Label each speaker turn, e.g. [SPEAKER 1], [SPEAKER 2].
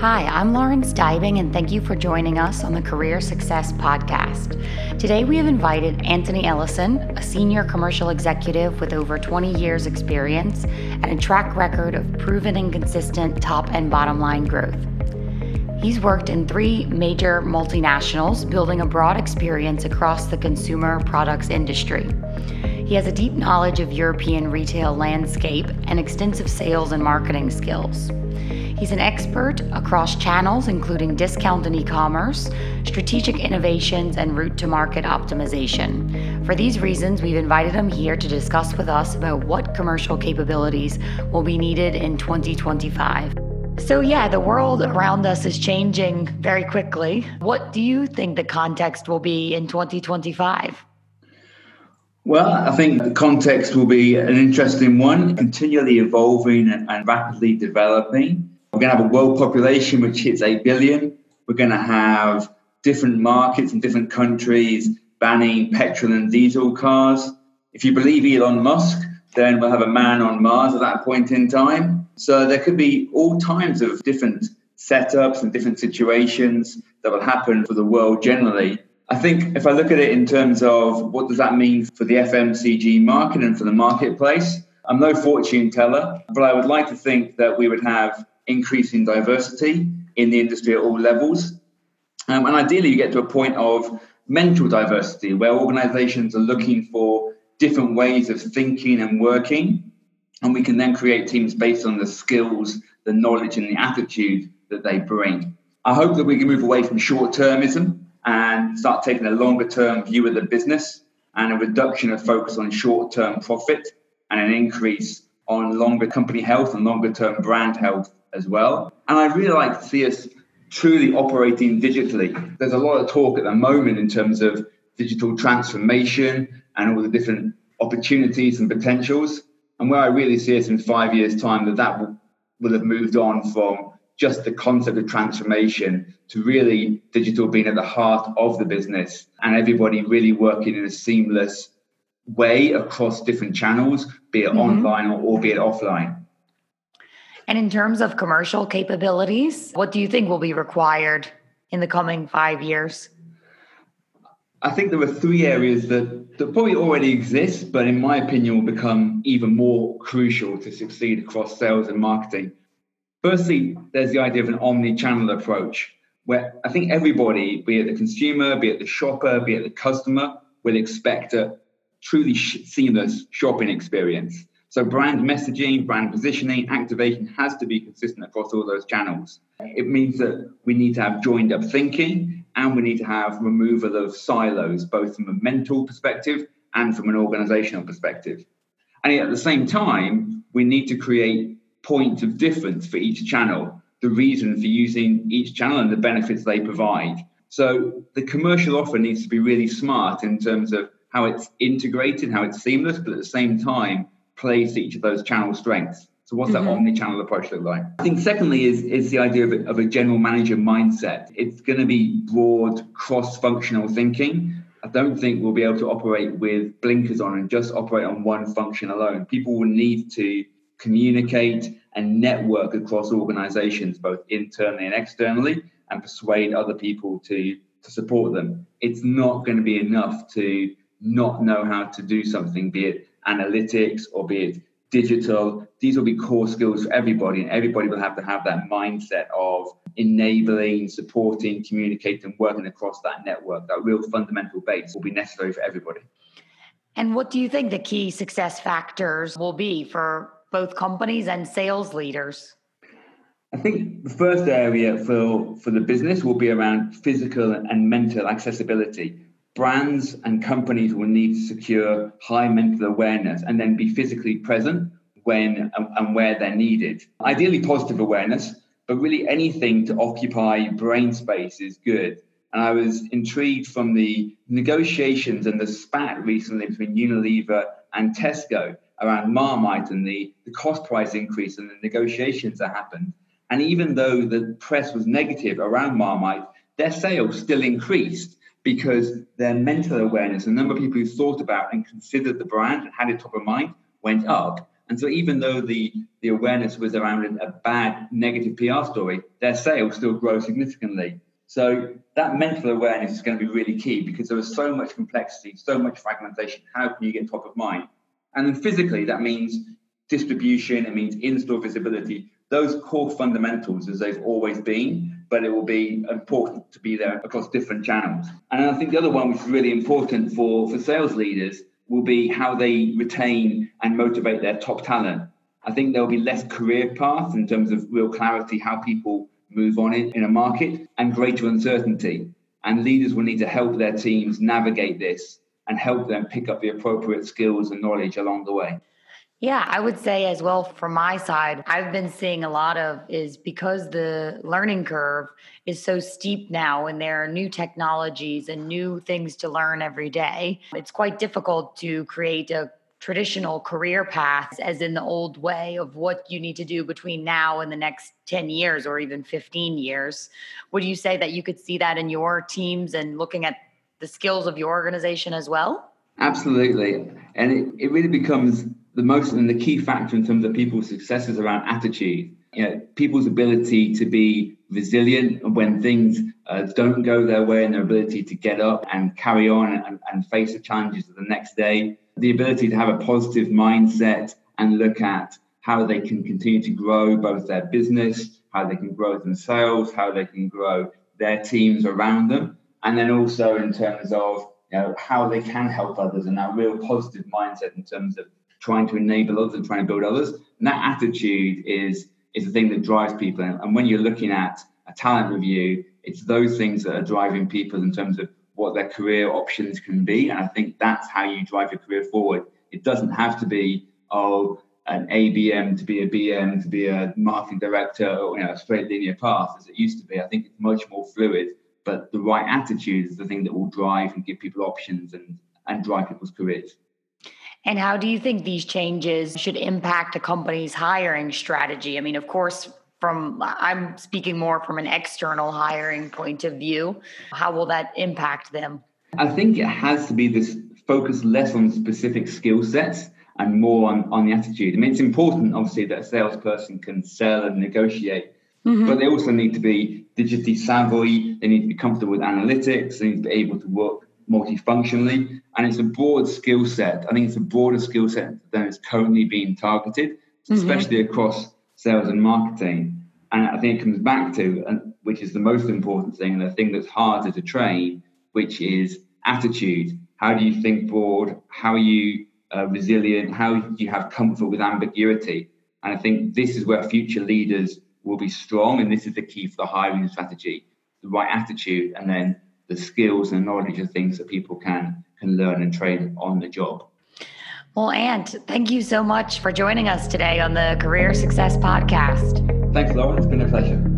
[SPEAKER 1] Hi, I'm Lauren Steibing, and thank you for joining us on the Career Success Podcast. Today, we have invited Anthony Ellison, a senior commercial executive with over 20 years' experience and a track record of proven and consistent top and bottom line growth. He's worked in three major multinationals, building a broad experience across the consumer products industry. He has a deep knowledge of European retail landscape and extensive sales and marketing skills. He's an expert across channels, including discount and e commerce, strategic innovations, and route to market optimization. For these reasons, we've invited him here to discuss with us about what commercial capabilities will be needed in 2025. So, yeah, the world around us is changing very quickly. What do you think the context will be in 2025?
[SPEAKER 2] Well, I think the context will be an interesting one, continually evolving and rapidly developing. We're going to have a world population which hits 8 billion. We're going to have different markets in different countries banning petrol and diesel cars. If you believe Elon Musk, then we'll have a man on Mars at that point in time. So there could be all kinds of different setups and different situations that will happen for the world generally. I think if I look at it in terms of what does that mean for the FMCG market and for the marketplace, I'm no fortune teller, but I would like to think that we would have increasing diversity in the industry at all levels. Um, and ideally, you get to a point of mental diversity where organizations are looking for different ways of thinking and working. And we can then create teams based on the skills, the knowledge, and the attitude that they bring. I hope that we can move away from short termism and start taking a longer term view of the business and a reduction of focus on short term profit and an increase on longer company health and longer term brand health as well. And I'd really like to see us truly operating digitally. There's a lot of talk at the moment in terms of digital transformation and all the different opportunities and potentials. And where I really see us in five years' time, that that will, will have moved on from just the concept of transformation to really digital being at the heart of the business and everybody really working in a seamless way across different channels, be it mm-hmm. online or, or be it offline.
[SPEAKER 1] And in terms of commercial capabilities, what do you think will be required in the coming five years?
[SPEAKER 2] I think there are three areas that, that probably already exist, but in my opinion will become even more crucial to succeed across sales and marketing. Firstly, there's the idea of an omni channel approach where I think everybody, be it the consumer, be it the shopper, be it the customer, will expect a truly seamless shopping experience. So, brand messaging, brand positioning, activation has to be consistent across all those channels. It means that we need to have joined up thinking and we need to have removal of silos, both from a mental perspective and from an organizational perspective. And at the same time, we need to create points of difference for each channel, the reason for using each channel and the benefits they provide. So the commercial offer needs to be really smart in terms of how it's integrated, how it's seamless, but at the same time plays each of those channel strengths. So what's mm-hmm. that omni-channel approach look like? I think secondly is, is the idea of a, of a general manager mindset. It's going to be broad cross-functional thinking. I don't think we'll be able to operate with blinkers on and just operate on one function alone. People will need to communicate and network across organizations, both internally and externally, and persuade other people to, to support them. It's not going to be enough to not know how to do something, be it analytics or be it digital. These will be core skills for everybody, and everybody will have to have that mindset of enabling, supporting, communicating, working across that network. That real fundamental base will be necessary for everybody.
[SPEAKER 1] And what do you think the key success factors will be for both companies and sales leaders?
[SPEAKER 2] I think the first area for, for the business will be around physical and mental accessibility. Brands and companies will need to secure high mental awareness and then be physically present when and, where they're needed. Ideally, positive awareness, but really anything to occupy brain space is good. And I was intrigued from the negotiations and the spat recently between Unilever and Tesco around Marmite and the, the cost price increase and the negotiations that happened. And even though the press was negative around Marmite, their sales still increased because their mental awareness, the number of people who thought about and considered the brand and had it top of mind, went up. And so even though the the awareness was around a bad negative PR story, their sales still grow significantly. So that mental awareness is going to be really key because there is so much complexity, so much fragmentation. How can you get top of mind? And then physically, that means distribution, it means in-store visibility, those core fundamentals as they've always been, but it will be important to be there across different channels. And I think the other one which is really important for, for sales leaders will be how they retain and motivate their top talent. I think there'll be less career paths in terms of real clarity, how people move on in, in a market, and greater uncertainty. And leaders will need to help their teams navigate this and help them pick up the appropriate skills and knowledge along the way.
[SPEAKER 1] Yeah, I would say as well from my side, I've been seeing a lot of is because the learning curve is so steep now and there are new technologies and new things to learn every day. It's quite difficult to create a traditional career path as in the old way of what you need to do between now and the next 10 years or even 15 years. Would you say that you could see that in your teams and looking at the skills of your organization as well?
[SPEAKER 2] Absolutely. And it, it really becomes the most and the key factor in terms of people's successes around attitude. You know, people's ability to be resilient when things uh, don't go their way and their ability to get up and carry on and, and face the challenges of the next day the ability to have a positive mindset and look at how they can continue to grow both their business, how they can grow themselves, how they can grow their teams around them, and then also in terms of you know, how they can help others and that real positive mindset in terms of trying to enable others and trying to build others. And that attitude is is the thing that drives people. And when you're looking at a talent review, it's those things that are driving people in terms of what their career options can be. And I think that's how you drive your career forward. It doesn't have to be, oh, an ABM to be a BM to be a marketing director or you know, a straight linear path as it used to be. I think it's much more fluid, but the right attitude is the thing that will drive and give people options and, and drive people's careers.
[SPEAKER 1] And how do you think these changes should impact a company's hiring strategy? I mean, of course, from I'm speaking more from an external hiring point of view. How will that impact them?
[SPEAKER 2] I think it has to be this focus less on specific skill sets and more on, on the attitude. I mean, it's important, obviously, that a salesperson can sell and negotiate, mm-hmm. but they also need to be digitally savvy. They need to be comfortable with analytics. They need to be able to work multifunctionally. And it's a broad skill set. I think it's a broader skill set than is currently being targeted, mm-hmm. especially across sales and marketing. And I think it comes back to, which is the most important thing, and the thing that's harder to train, which is attitude. How do you think broad? How are you uh, resilient? How do you have comfort with ambiguity? And I think this is where future leaders will be strong, and this is the key for the hiring strategy: the right attitude, and then the skills and knowledge of things that people can can learn and train on the job.
[SPEAKER 1] Well, Ant, thank you so much for joining us today on the Career Success Podcast.
[SPEAKER 2] Thanks, Lauren. It's been a pleasure.